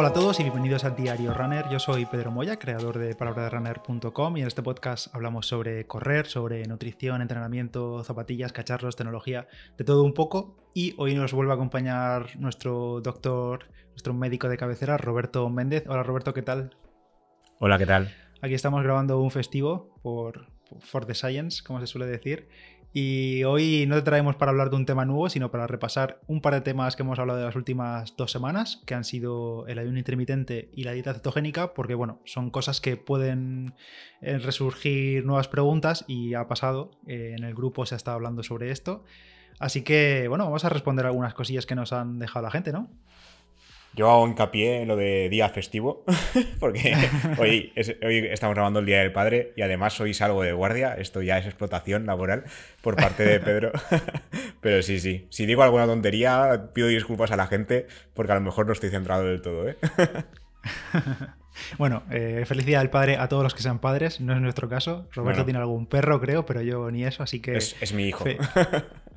Hola a todos y bienvenidos al Diario Runner. Yo soy Pedro Moya, creador de palabraderunner.com y en este podcast hablamos sobre correr, sobre nutrición, entrenamiento, zapatillas, cacharros, tecnología, de todo un poco. Y hoy nos vuelve a acompañar nuestro doctor, nuestro médico de cabecera, Roberto Méndez. Hola Roberto, ¿qué tal? Hola, ¿qué tal? Aquí estamos grabando un festivo por For the Science, como se suele decir. Y hoy no te traemos para hablar de un tema nuevo, sino para repasar un par de temas que hemos hablado de las últimas dos semanas, que han sido el ayuno intermitente y la dieta cetogénica, porque bueno, son cosas que pueden eh, resurgir nuevas preguntas y ha pasado, eh, en el grupo se ha estado hablando sobre esto. Así que bueno, vamos a responder algunas cosillas que nos han dejado la gente, ¿no? Yo hago hincapié en lo de día festivo, porque hoy, hoy estamos grabando el Día del Padre y además hoy salgo de guardia. Esto ya es explotación laboral por parte de Pedro. Pero sí, sí. Si digo alguna tontería, pido disculpas a la gente porque a lo mejor no estoy centrado del todo. ¿eh? Bueno, eh, felicidad del padre a todos los que sean padres, no es nuestro caso. Roberto tiene algún perro, creo, pero yo ni eso, así que... Es, mi hijo.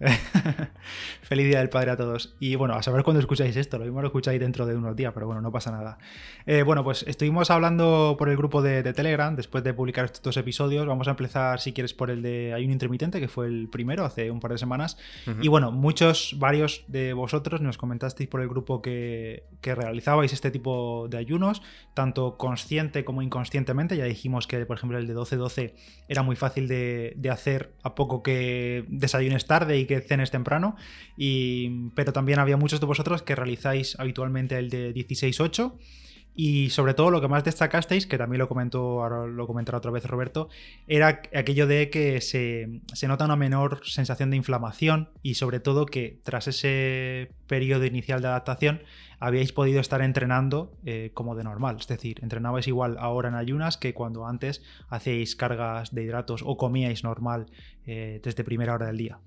Feliz Día del Padre a todos. Y bueno, a saber cuándo escucháis esto, lo mismo lo escucháis dentro de unos días, pero bueno, no pasa nada. Eh, bueno, pues estuvimos hablando por el grupo de, Telegram después de publicar estos dos episodios. Vamos a empezar, si quieres, por el de Ayuno Intermitente, que fue el primero hace un par de semanas. Y bueno, muchos, varios de vosotros nos comentasteis por el grupo que, realizabais este tipo de ayunos, tanto consciente como inconscientemente. Ya dijimos que, por ejemplo, el de 12-12 era muy fácil de, de hacer a poco que desayunes tarde y que cenes temprano, y, pero también había muchos de vosotros que realizáis habitualmente el de 16-8. Y sobre todo lo que más destacasteis, que también lo comentó, ahora lo comentará otra vez Roberto, era aquello de que se, se, nota una menor sensación de inflamación y sobre todo que tras ese periodo inicial de adaptación habíais podido estar entrenando eh, como de normal. Es decir, entrenabais igual ahora en ayunas que cuando antes hacíais cargas de hidratos o comíais normal eh, desde primera hora del día.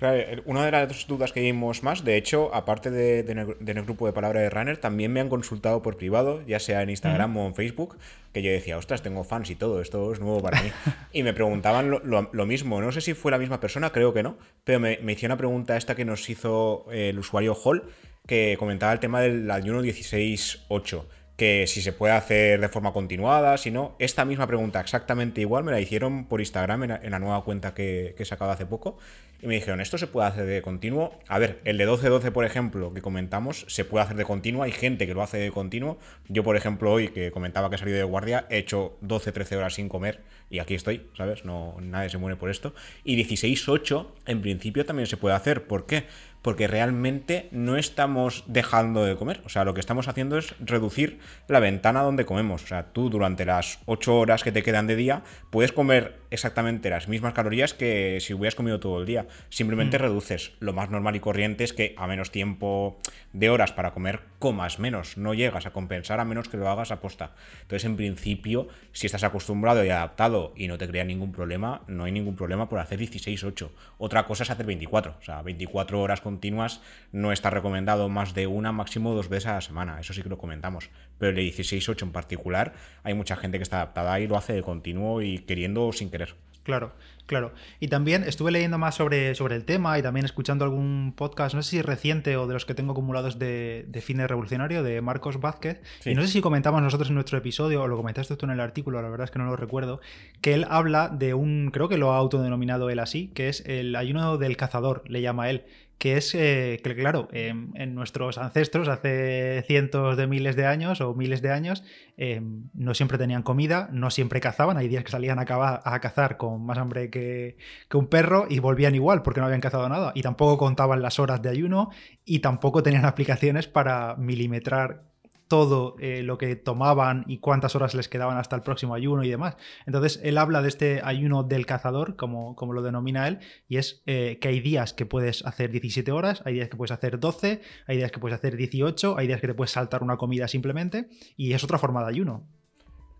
Claro, una de las dudas que vimos más, de hecho, aparte de, en el grupo de Palabra de Runner, también me han consultado por privado, ya sea en Instagram o en Facebook, que yo decía, ostras, tengo fans y todo, esto es nuevo para mí. y me preguntaban lo, mismo, no sé si fue la misma persona, creo que no, pero me, me hizo una pregunta esta que nos hizo el usuario Hall, que comentaba el tema del ayuno 16.8 que si se puede hacer de forma continuada, si no. Esta misma pregunta exactamente igual me la hicieron por Instagram en, la nueva cuenta que, que he sacado hace poco. Y me dijeron, ¿esto se puede hacer de continuo? A ver, el de 12-12, por ejemplo, que comentamos, se puede hacer de continuo. Hay gente que lo hace de continuo. Yo, por ejemplo, hoy que comentaba que he salido de guardia, he hecho 12-13 horas sin comer y aquí estoy, ¿sabes? No, nadie se muere por esto. Y 16-8, en principio, también se puede hacer. ¿Por qué? porque realmente no estamos dejando de comer. O sea, lo que estamos haciendo es reducir la ventana donde comemos. O sea, tú durante las 8 horas que te quedan de día puedes comer exactamente las mismas calorías que si hubieras comido todo el día. Simplemente mm. reduces. Lo más normal y corriente es que a menos tiempo de horas para comer comas menos. No llegas a compensar a menos que lo hagas a posta. Entonces, en principio, si estás acostumbrado y adaptado y no te crea ningún problema, no hay ningún problema por hacer 16-8. Otra cosa es hacer 24. O sea, 24 horas con continuas no está recomendado más de una, máximo dos veces a la semana. Eso sí que lo comentamos. Pero el de 16-8 en particular, hay mucha gente que está adaptada y lo hace de continuo y queriendo o sin querer. Claro, claro. Y también estuve leyendo más sobre, sobre el tema y también escuchando algún podcast, no sé si reciente o de los que tengo acumulados de, de Fitness Revolucionario, de Marcos Vázquez. Y no sé si comentamos nosotros en nuestro episodio o lo comentaste tú en el artículo, la verdad es que no lo recuerdo, que él habla de un, creo que lo ha autodenominado él así, que es el ayuno del cazador, le llama él, que es eh, que, claro, em, en nuestros ancestros hace cientos de miles de años o miles de años em, no siempre tenían comida, no siempre cazaban, hay días que salían a, cazar con más hambre que, que, un perro y volvían igual porque no habían cazado nada. Y tampoco contaban las horas de ayuno y tampoco tenían aplicaciones para milimetrar todo eh, lo que tomaban y cuántas horas les quedaban hasta el próximo ayuno y demás. Entonces, él habla de este ayuno del cazador, como, como lo denomina él, y es eh, que hay días que puedes hacer 17 horas, hay días que puedes hacer 12, hay días que puedes hacer 18, hay días que te puedes saltar una comida simplemente, y es otra forma de ayuno.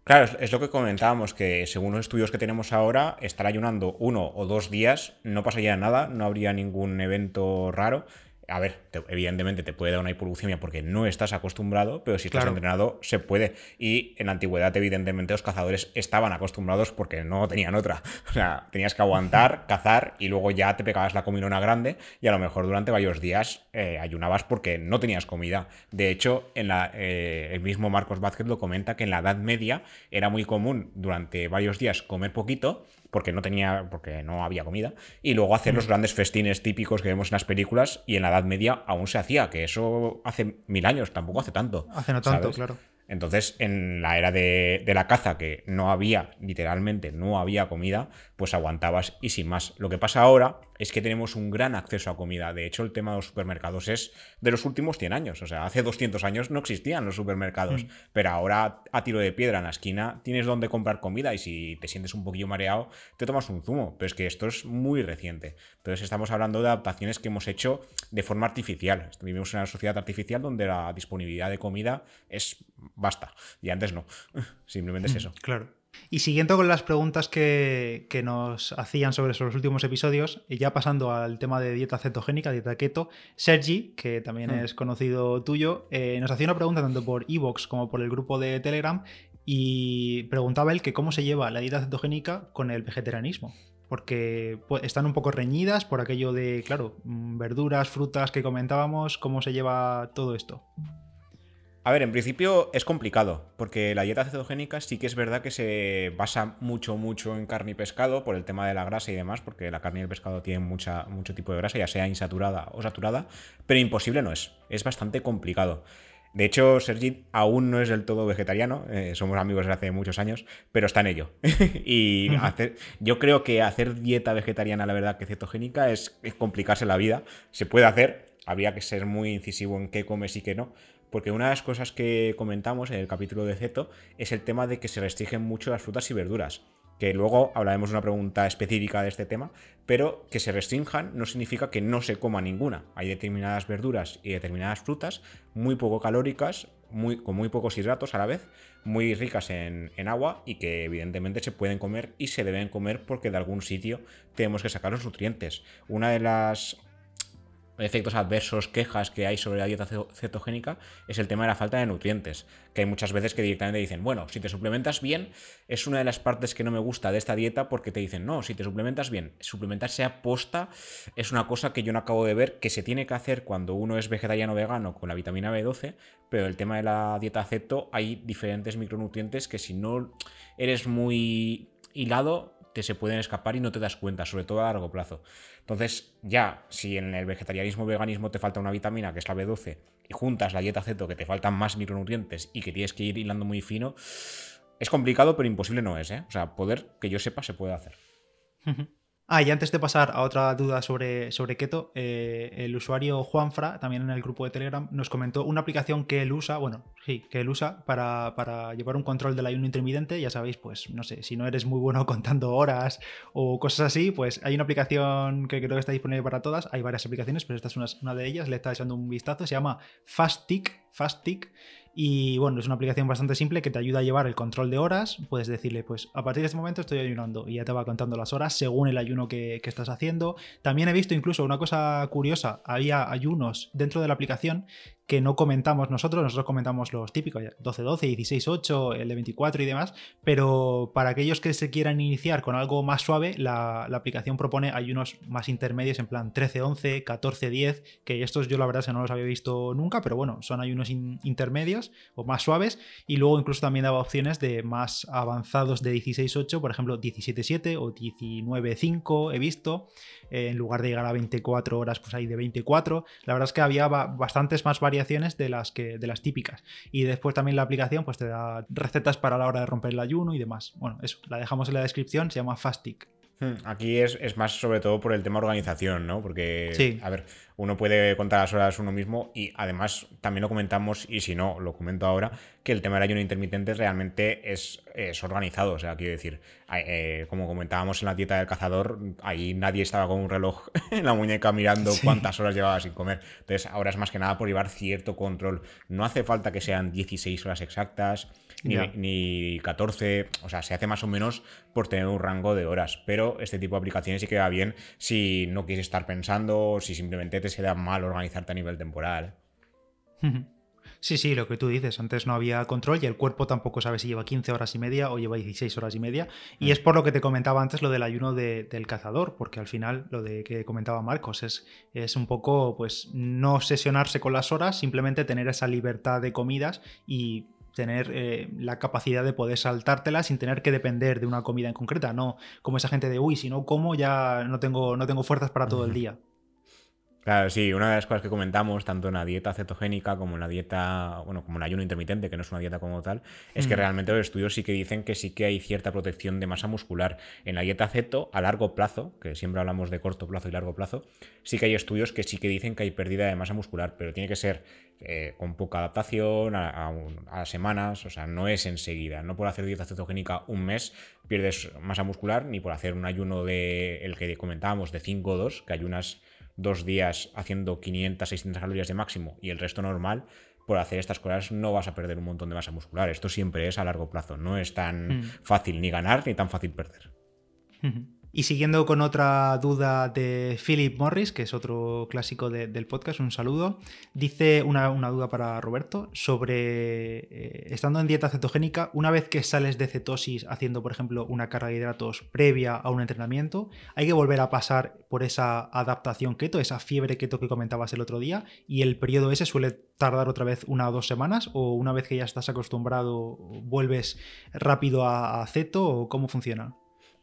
Claro, es lo que comentábamos, que según los estudios que tenemos ahora, estar ayunando uno o dos días no pasaría nada, no habría ningún evento raro a ver, evidentemente te puede dar una hipoglucemia porque no estás acostumbrado, pero si estás entrenado se puede. Y en la antigüedad, evidentemente, los cazadores estaban acostumbrados porque no tenían otra. O sea, tenías que aguantar, cazar y luego ya te pegabas la comilona grande y a lo mejor durante varios días eh, ayunabas porque no tenías comida. De hecho, en la, eh, el mismo Marcos Vázquez lo comenta que en la Edad Media era muy común durante varios días comer poquito porque no tenía, porque no había comida, y luego hacer los mm. grandes festines típicos que vemos en las películas y en la Edad Media aún se hacía, que eso hace mil años, tampoco hace tanto. Hace no tanto, claro. Entonces, en la era de, la caza, que no había, literalmente, no había comida, pues aguantabas y sin más. Lo que pasa ahora es que tenemos un gran acceso a comida. De hecho, el tema de los supermercados es de los últimos 100 años. O sea, hace 200 años no existían los supermercados, mm. pero ahora a tiro de piedra en la esquina tienes donde comprar comida y si te sientes un poquillo mareado, te tomas un zumo. Pero es que esto es muy reciente. Entonces, estamos hablando de adaptaciones que hemos hecho de forma artificial. Vivimos en una sociedad artificial donde la disponibilidad de comida es basta. Y antes no. Simplemente es mm, eso. Claro. Y siguiendo con las preguntas que, nos hacían sobre los últimos episodios, y ya pasando al tema de dieta cetogénica, dieta keto, Sergi, que también mm. es conocido tuyo, eh, nos hacía una pregunta tanto por Evox como por el grupo de Telegram y preguntaba él que cómo se lleva la dieta cetogénica con el vegetarianismo. Porque pues, están un poco reñidas por aquello de, claro, mm, verduras, frutas que comentábamos, cómo se lleva todo esto. A ver, en principio es complicado, porque la dieta cetogénica sí que es verdad que se basa mucho, mucho en carne y pescado por el tema de la grasa y demás, porque la carne y el pescado tienen mucha, mucho tipo de grasa, ya sea insaturada o saturada, pero imposible no es, es bastante complicado. De hecho, Sergi aún no es del todo vegetariano, eh, somos amigos desde hace muchos años, pero está en ello. y hacer, yo creo que hacer dieta vegetariana, la verdad, que cetogénica es, es complicarse la vida. Se puede hacer, habría que ser muy incisivo en qué comes y qué no, porque una de las cosas que comentamos en el capítulo de Ceto es el tema de que se restringen mucho las frutas y verduras. Que luego hablaremos de una pregunta específica de este tema, pero que se restrinjan no significa que no se coma ninguna. Hay determinadas verduras y determinadas frutas muy poco calóricas, con muy pocos hidratos a la vez, muy ricas en, agua y que evidentemente se pueden comer y se deben comer porque de algún sitio tenemos que sacar los nutrientes. Una de las efectos adversos, quejas que hay sobre la dieta cetogénica es el tema de la falta de nutrientes. Que hay muchas veces que directamente dicen, bueno, si te suplementas bien, es una de las partes que no me gusta de esta dieta porque te dicen, no, si te suplementas bien, suplementarse a posta es una cosa que yo no acabo de ver que se tiene que hacer cuando uno es vegetariano vegano con la vitamina B12, pero el tema de la dieta ceto hay diferentes micronutrientes que si no eres muy hilado te se pueden escapar y no te das cuenta, sobre todo a largo plazo. Entonces, ya, si en el vegetarianismo o veganismo te falta una vitamina, que es la B12, y juntas la dieta ceto, que te faltan más micronutrientes y que tienes que ir hilando muy fino, es complicado, pero imposible no es, ¿eh? O sea, poder, que yo sepa, se puede hacer. Ah, y antes de pasar a otra duda sobre, sobre keto, eh, el usuario Juanfra, también en el grupo de Telegram, nos comentó una aplicación que él usa, bueno, sí, que él usa para, para llevar un control del ayuno intermitente. Ya sabéis, pues, no sé, si no eres muy bueno contando horas o cosas así, pues hay una aplicación que creo que está disponible para todas. Hay varias aplicaciones, pero esta es una, una de ellas. Le está echando un vistazo, se llama Fastic, Fastic y bueno, es una aplicación bastante simple que te ayuda a llevar el control de horas. Puedes decirle, pues a partir de este momento estoy ayunando y ya te va contando las horas según el ayuno que, estás haciendo. También he visto incluso una cosa curiosa, había ayunos dentro de la aplicación que no comentamos nosotros, nosotros comentamos los típicos, 12-12, 16-8, el de 24 y demás, pero para aquellos que se quieran iniciar con algo más suave, la, aplicación propone ayunos más intermedios en plan 13-11, 14-10, que estos yo la verdad que no los había visto nunca, pero bueno, son ayunos intermedios o más suaves, y luego incluso también daba opciones de más avanzados de 16-8, por ejemplo 17-7 o 19-5 he visto, en lugar de llegar a 24 horas, pues hay de 24. La verdad es que había bastantes más variaciones de las, que, de las típicas. Y después también la aplicación pues te da recetas para la hora de romper el ayuno y demás. Bueno, eso, la dejamos en la descripción, se llama Fastic. Hmm, aquí es, es, más sobre todo por el tema organización, ¿no? Porque, a ver, uno puede contar las horas uno mismo y además también lo comentamos, y si no, lo comento ahora, que el tema del ayuno intermitente realmente es, es organizado. O sea, quiero decir, eh, como comentábamos en la dieta del cazador, ahí nadie estaba con un reloj en la muñeca mirando cuántas horas llevaba sin comer. Entonces ahora es más que nada por llevar cierto control. No hace falta que sean 16 horas exactas. Ni, ni, 14, o sea, se hace más o menos por tener un rango de horas, pero este tipo de aplicaciones sí que va bien si no quieres estar pensando, si simplemente te se da mal organizarte a nivel temporal. Sí, sí, lo que tú dices. Antes no había control y el cuerpo tampoco sabe si lleva 15 horas y media o lleva 16 horas y media. Y mm. es por lo que te comentaba antes lo del ayuno del cazador, porque al final lo de que comentaba Marcos es, es un poco, pues, no obsesionarse con las horas, simplemente tener esa libertad de comidas y tener eh, la capacidad de poder saltártela sin tener que depender de una comida en concreta, no como esa gente de uy, si no como ya no tengo, no tengo fuerzas para todo el día. Claro, sí, una de las cosas que comentamos, tanto en la dieta cetogénica como en la dieta, bueno, como en el ayuno intermitente, que no es una dieta como tal, es que mm. realmente los estudios sí que dicen que sí que hay cierta protección de masa muscular. En la dieta ceto, a largo plazo, que siempre hablamos de corto plazo y largo plazo, sí que hay estudios que sí que dicen que hay pérdida de masa muscular, pero tiene que ser eh, con poca adaptación, a, a, semanas, o sea, no es enseguida. No por hacer dieta cetogénica un mes pierdes masa muscular, ni por hacer un ayuno de el que comentábamos de 5 o 2, que ayunas dos días haciendo 500, 600 calorías de máximo y el resto normal, por hacer estas cosas no vas a perder un montón de masa muscular. Esto siempre es a largo plazo. No es tan hmm. fácil ni ganar ni tan fácil perder. Y siguiendo con otra duda de Philip Morris, que es otro clásico del podcast, un saludo, dice una, duda para Roberto sobre, eh, estando en dieta cetogénica, una vez que sales de cetosis haciendo, por ejemplo, una carga de hidratos previa a un entrenamiento, hay que volver a pasar por esa adaptación keto, esa fiebre keto que comentabas el otro día, y el periodo ese suele tardar otra vez una o dos semanas, o una vez que ya estás acostumbrado, vuelves rápido a, a ceto, o cómo funciona.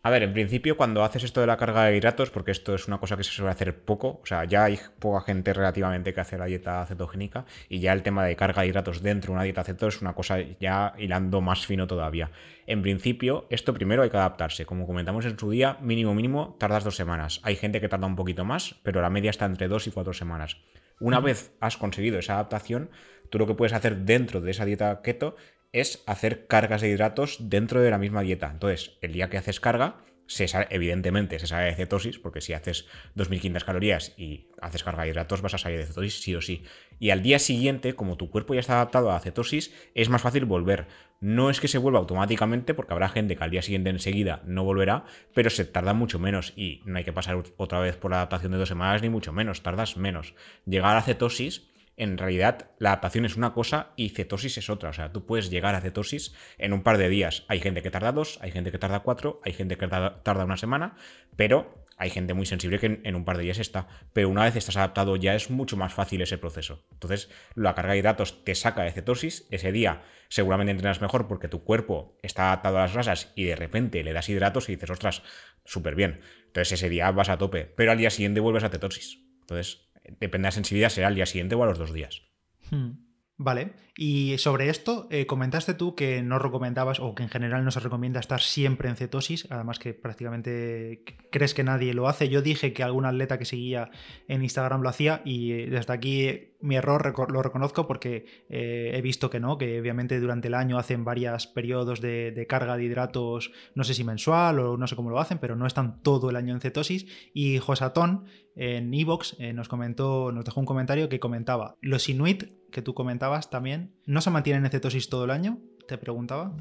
A ver, en principio cuando haces esto de la carga de hidratos, porque esto es una cosa que se suele hacer poco, o sea, ya hay poca gente relativamente que hace la dieta cetogénica y ya el tema de carga de hidratos dentro de una dieta ceto es una cosa ya hilando más fino todavía. En principio, esto primero hay que adaptarse. Como comentamos en su día, mínimo mínimo tardas dos semanas. Hay gente que tarda un poquito más, pero la media está entre dos y cuatro semanas. Una vez has conseguido esa adaptación, tú lo que puedes hacer dentro de esa dieta keto es hacer cargas de hidratos dentro de la misma dieta. Entonces, el día que haces carga, se evidentemente se sale de cetosis, porque si haces 2.500 calorías y haces carga de hidratos, vas a salir de cetosis sí o sí. Y al día siguiente, como tu cuerpo ya está adaptado a cetosis, es más fácil volver. No es que se vuelva automáticamente, porque habrá gente que al día siguiente enseguida no volverá, pero se tarda mucho menos y no hay que pasar otra vez por la adaptación de dos semanas, ni mucho menos, tardas menos. Llegar a cetosis en realidad la adaptación es una cosa y cetosis es otra. O sea, tú puedes llegar a cetosis en un par de días. Hay gente que tarda dos, hay gente que tarda cuatro, hay gente que tarda, una semana, pero hay gente muy sensible que en, un par de días está. Pero una vez estás adaptado ya es mucho más fácil ese proceso. Entonces, la carga de hidratos te saca de cetosis. Ese día seguramente entrenas mejor porque tu cuerpo está adaptado a las grasas y de repente le das hidratos y dices, ostras, súper bien. Entonces ese día vas a tope. Pero al día siguiente vuelves a cetosis. Entonces, depende de la sensibilidad, será al día siguiente o a los dos días. Hmm. Vale, y sobre esto, eh, comentaste tú que no recomendabas o que en general no se recomienda estar siempre en cetosis, además que prácticamente crees que nadie lo hace. Yo dije que algún atleta que seguía en Instagram lo hacía y eh, desde aquí mi error lo reconozco porque eh, he visto que no, que obviamente durante el año hacen varios periodos de, carga de hidratos, no sé si mensual o no sé cómo lo hacen, pero no están todo el año en cetosis. Y Josatón en Evox eh, nos comentó, nos dejó un comentario que comentaba, los Inuit que tú comentabas también, ¿no se mantienen en cetosis todo el año? Te preguntaba.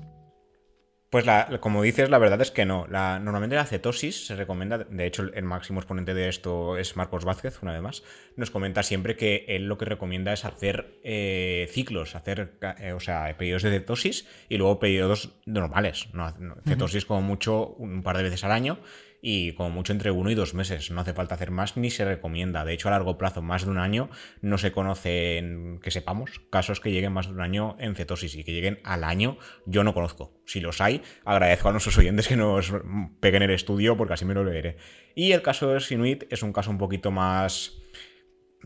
Pues como dices, la verdad es que no. La, normalmente la cetosis se recomienda, de hecho el, máximo exponente de esto es Marcos Vázquez, una vez más, nos comenta siempre que él lo que recomienda es hacer eh, ciclos, hacer, eh, o sea, periodos de cetosis y luego periodos normales. cetosis como mucho un par de veces al año y como mucho entre uno y dos meses. No hace falta hacer más ni se recomienda. De hecho, a largo plazo, más de un año, no se conocen, que sepamos, casos que lleguen más de un año en cetosis y que lleguen al año, yo no conozco. Si los hay, agradezco a nuestros oyentes que nos peguen el estudio porque así me lo leeré. Y el caso de Sinuit es un caso un poquito más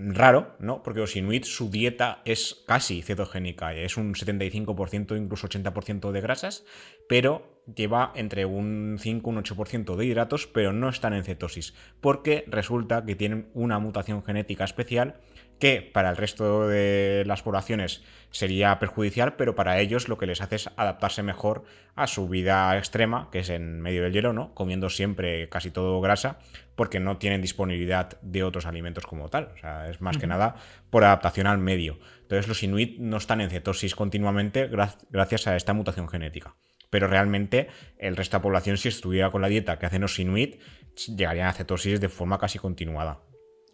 raro, ¿no? Porque los inuit, su dieta es casi cetogénica, es un 75%, incluso 80% de grasas, pero lleva entre un 5 y un 8% de hidratos, pero no están en cetosis, porque resulta que tienen una mutación genética especial que para el resto de las poblaciones sería perjudicial, pero para ellos lo que les hace es adaptarse mejor a su vida extrema, que es en medio del hielo, ¿no? Comiendo siempre casi todo grasa, porque no tienen disponibilidad de otros alimentos como tal. O sea, es más que nada por adaptación al medio. Entonces los inuit no están en cetosis continuamente gracias a esta mutación genética. Pero realmente el resto de la población, si estuviera con la dieta que hacen los inuit, llegarían a cetosis de forma casi continuada.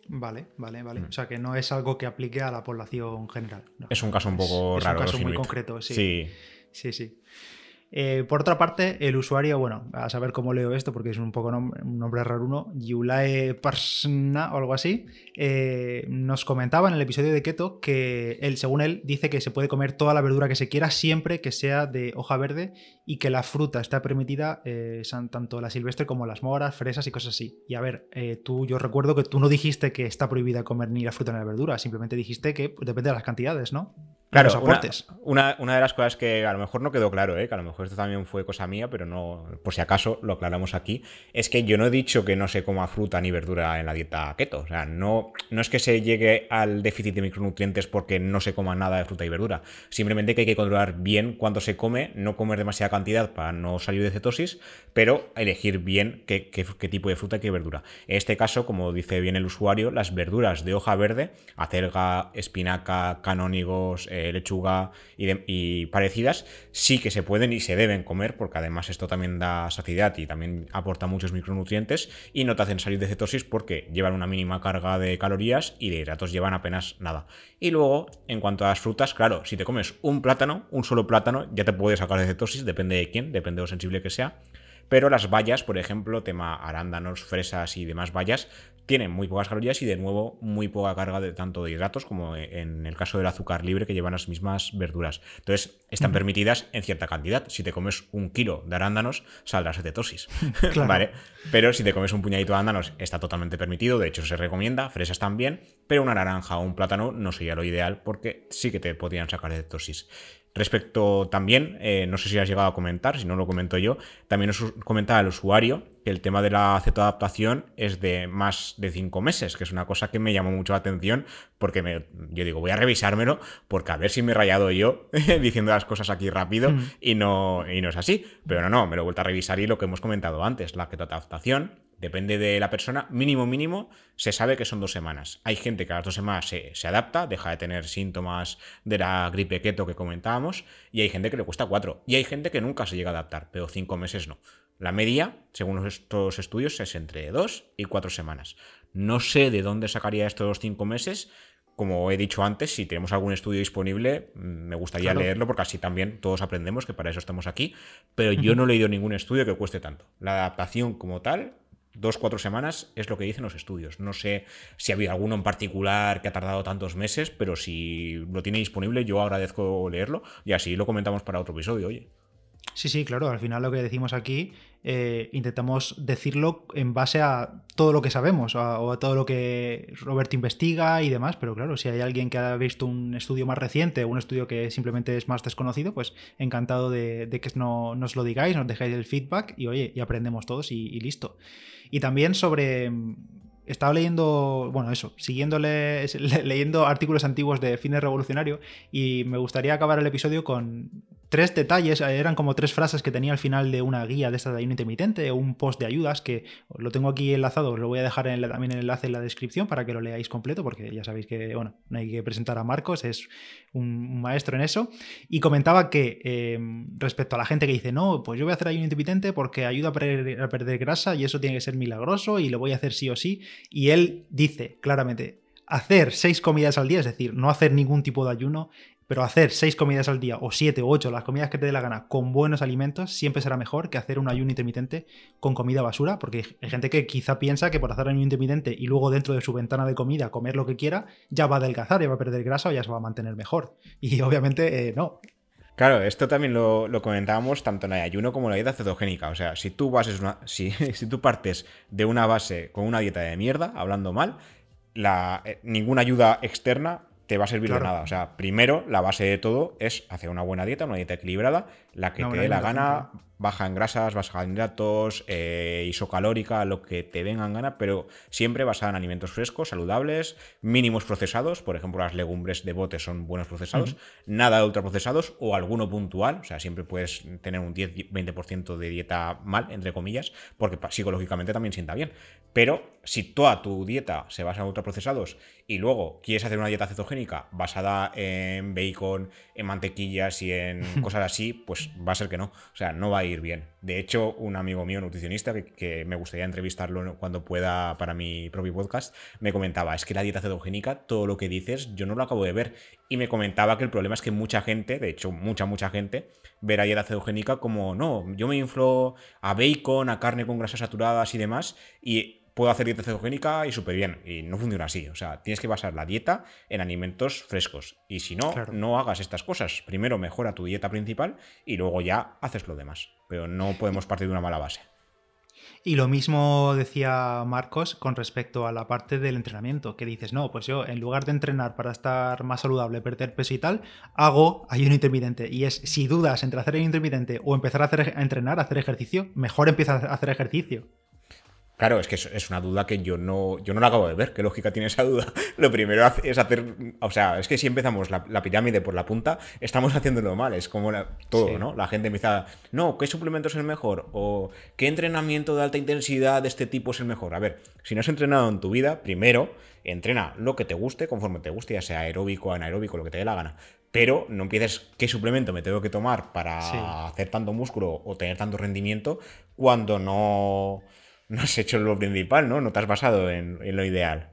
Vale, vale, vale. Mm. O sea que no es algo que aplique a la población general. Es un caso un poco raro. Es un caso muy concreto, sí. Sí, sí. sí. Eh, por otra parte, el usuario, bueno, a saber cómo leo esto porque es un poco un nombre raro uno, Yulae Parsna o algo así, eh, nos comentaba en el episodio de Keto que él, según él, dice que se puede comer toda la verdura que se quiera siempre que sea de hoja verde y que la fruta está permitida, eh, tanto la silvestre como las moras, fresas y cosas así. Y a ver, tú, yo recuerdo que tú no dijiste que está prohibida comer ni la fruta ni la verdura, simplemente dijiste que depende de las cantidades, ¿no? Claro, una, una, de las cosas que a lo mejor no quedó claro, ¿eh? que a lo mejor esto también fue cosa mía, pero no, por si acaso lo aclaramos aquí, es que yo no he dicho que no se coma fruta ni verdura en la dieta keto. O sea, no, no es que se llegue al déficit de micronutrientes porque no se coma nada de fruta y verdura. Simplemente que hay que controlar bien cuándo se come, no comer demasiada cantidad para no salir de cetosis, pero elegir bien qué, qué, tipo de fruta y qué verdura. En este caso, como dice bien el usuario, las verduras de hoja verde, acelga, espinaca, canónigos, eh, lechuga y, parecidas, sí que se pueden y se deben comer, porque además esto también da saciedad y también aporta muchos micronutrientes y no te hacen salir de cetosis porque llevan una mínima carga de calorías y de hidratos llevan apenas nada. Y luego, en cuanto a las frutas, claro, si te comes un plátano, un solo plátano, ya te puedes sacar de cetosis, depende de quién, depende de lo sensible que sea. Pero las bayas, por ejemplo, tema arándanos, fresas y demás bayas, tienen muy pocas calorías y de nuevo muy poca carga de tanto de hidratos como en el caso del azúcar libre que llevan las mismas verduras. Entonces, están permitidas en cierta cantidad. Si te comes un kilo de arándanos, saldrás de cetosis. ¿Vale? Pero si te comes un puñadito de arándanos, está totalmente permitido. De hecho, se recomienda. Fresas también. Pero una naranja o un plátano no sería lo ideal porque sí que te podrían sacar de cetosis. Respecto también, eh, no sé si has llegado a comentar, si no lo comento yo, también os comentaba el usuario que el tema de la cetoadaptación es de más de cinco meses, que es una cosa que me llamó mucho la atención, porque me, yo digo, voy a revisármelo, porque a ver si me he rayado yo diciendo las cosas aquí rápido mm. y, no, y no es así. Pero no, no, me lo he vuelto a revisar y lo que hemos comentado antes, la cetoadaptación Depende de la persona, mínimo mínimo, se sabe que son dos semanas. Hay gente que a las dos semanas se, adapta, deja de tener síntomas de la gripe keto que comentábamos, y hay gente que le cuesta cuatro. Y hay gente que nunca se llega a adaptar, pero cinco meses no. La media, según estos estudios, es entre dos y cuatro semanas. No sé de dónde sacaría estos cinco meses. Como he dicho antes, si tenemos algún estudio disponible, mm, me gustaría leerlo porque así también todos aprendemos que para eso estamos aquí. Pero yo no he leído ningún estudio que cueste tanto. La adaptación como tal dos, cuatro semanas es lo que dicen los estudios. No sé si ha habido alguno en particular que ha tardado tantos meses, pero si lo tiene disponible, yo agradezco leerlo y así lo comentamos para otro episodio, oye. Sí, sí, claro. Al final lo que decimos aquí, eh, intentamos decirlo en base a todo lo que sabemos o a todo lo que Roberto investiga y demás. Pero claro, si hay alguien que ha visto un estudio más reciente o un estudio que simplemente es más desconocido, pues encantado de, que no, nos lo digáis, nos dejáis el feedback y oye, y aprendemos todos y listo. Y también sobre estaba leyendo, bueno, eso, siguiéndole, leyendo artículos antiguos de Fines Revolucionario y me gustaría acabar el episodio con tres detalles, eran como tres frases que tenía al final de una guía de esta de ayuno intermitente un post de ayudas que lo tengo aquí enlazado, os lo voy a dejar en también el enlace en la descripción para que lo leáis completo porque ya sabéis que, bueno, no hay que presentar a Marcos, es un, maestro en eso. Y comentaba que em, respecto a la gente que dice, no, pues yo voy a hacer ayuno intermitente porque ayuda a perder grasa y eso tiene que ser milagroso y lo voy a hacer sí o sí y él dice claramente, hacer seis comidas al día, es decir, no hacer ningún tipo de ayuno, pero hacer seis comidas al día o siete o ocho, las comidas que te dé la gana, con buenos alimentos, siempre será mejor que hacer un ayuno intermitente con comida basura, porque hay gente que quizá piensa que por hacer ayuno intermitente y luego dentro de su ventana de comida comer lo que quiera, ya va a adelgazar, ya va a perder grasa o ya se va a mantener mejor. Y obviamente eh, no. Claro, esto también lo, comentábamos tanto en el ayuno como en la dieta cetogénica. O sea, si tú, bases una, si, si tú partes de una base con una dieta de mierda, hablando mal, la, eh, ninguna ayuda externa te va a servir de nada. O sea, primero, la base de todo es hacer una buena dieta, una dieta equilibrada, la que te dé la gana, baja en grasas, baja en hidratos, eh, isocalórica, lo que te vengan gana, pero siempre basada en alimentos frescos, saludables, mínimos procesados, por ejemplo las legumbres de bote son buenos procesados, nada de ultraprocesados o alguno puntual, o sea, siempre puedes tener un 10-20% de dieta mal, entre comillas, porque psicológicamente también sienta bien. Pero si toda tu dieta se basa en ultraprocesados y luego quieres hacer una dieta cetogénica basada en bacon, en mantequillas y en cosas así, pues va a ser que no. O sea, no va a ir bien. De hecho, un amigo mío, nutricionista, que, me gustaría entrevistarlo cuando pueda para mi propio podcast, me comentaba, es que la dieta cetogénica, todo lo que dices, yo no lo acabo de ver. Y me comentaba que el problema es que mucha gente, de hecho, mucha, mucha gente, ve la dieta cetogénica como, no, yo me inflo a bacon, a carne con grasas saturadas y demás, y puedo hacer dieta cetogénica y súper bien. Y no funciona así. O sea, tienes que basar la dieta en alimentos frescos. Y si no, no hagas estas cosas. Primero mejora tu dieta principal y luego ya haces lo demás. Pero no podemos partir de una mala base. Y lo mismo decía Marcos con respecto a la parte del entrenamiento, que dices, no, pues yo en lugar de entrenar para estar más saludable, perder peso y tal, hago ayuno intermitente. Y es, si dudas entre hacer ayuno intermitente o empezar a, hacer, a entrenar, a hacer ejercicio, mejor empieza a hacer ejercicio. Claro, es que es una duda que yo no, yo no la acabo de ver. ¿Qué lógica tiene esa duda? Lo primero es hacer. O sea, es que si empezamos la, pirámide por la punta, estamos haciéndolo mal. Es como todo, ¿no? La gente empieza. No, ¿qué suplemento es el mejor? O ¿qué entrenamiento de alta intensidad de este tipo es el mejor? A ver, si no has entrenado en tu vida, primero entrena lo que te guste, conforme te guste, ya sea aeróbico, anaeróbico, lo que te dé la gana. Pero no empieces qué suplemento me tengo que tomar para hacer tanto músculo o tener tanto rendimiento cuando no no has hecho lo principal, ¿no? No te has basado en, lo ideal.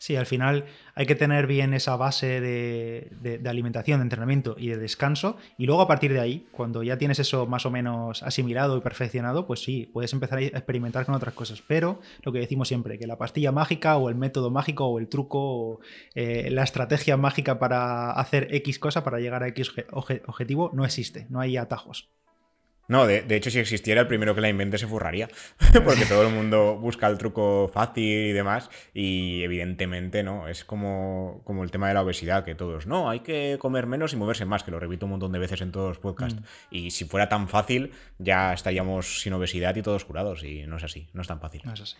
Sí, al final hay que tener bien esa base de, alimentación, de entrenamiento y de descanso. Y luego a partir de ahí, cuando ya tienes eso más o menos asimilado y perfeccionado, pues sí, puedes empezar a experimentar con otras cosas. Pero lo que decimos siempre, que la pastilla mágica o el método mágico o el truco o eh, la estrategia mágica para hacer X cosa, para llegar a X objetivo, no existe, no hay atajos. No, de, hecho, si existiera, el primero que la invente se furraría. Porque todo el mundo busca el truco fácil y demás. Y evidentemente, ¿no? Es como, como el tema de la obesidad, que todos, no, hay que comer menos y moverse más, que lo repito un montón de veces en todos los podcasts. Mm. Y si fuera tan fácil, ya estaríamos sin obesidad y todos curados. Y no es así, no es tan fácil. No es así.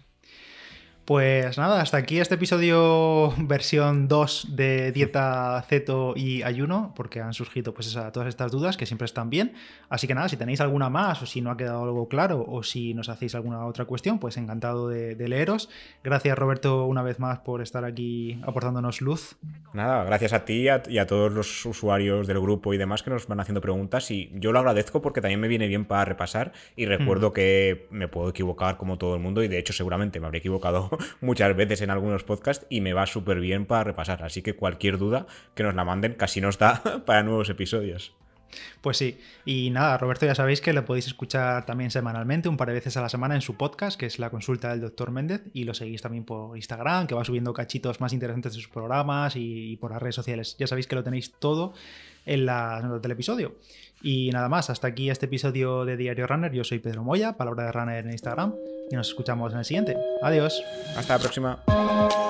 Pues nada, hasta aquí este episodio versión 2 de dieta, ceto y ayuno, porque han surgido pues todas estas dudas que siempre están bien. Así que nada, si tenéis alguna más o si no ha quedado algo claro o si nos hacéis alguna otra cuestión, pues encantado de, leeros. Gracias Roberto una vez más por estar aquí aportándonos luz. Nada, gracias a ti y a, todos los usuarios del grupo y demás que nos van haciendo preguntas y yo lo agradezco porque también me viene bien para repasar y recuerdo mm. que me puedo equivocar como todo el mundo y de hecho seguramente me habría equivocado muchas veces en algunos podcasts y me va súper bien para repasar. Así que cualquier duda que nos la manden casi nos da para nuevos episodios. Pues sí, y nada, Roberto, ya sabéis que lo podéis escuchar también semanalmente, un par de veces a la semana en su podcast, que es la consulta del doctor Méndez, y lo seguís también por Instagram, que va subiendo cachitos más interesantes de sus programas y, por las redes sociales. Ya sabéis que lo tenéis todo en la nota del episodio. Y nada más, hasta aquí este episodio de Diario Runner. Yo soy Pedro Moya, palabra de Runner en Instagram, y nos escuchamos en el siguiente. Adiós. Hasta la próxima.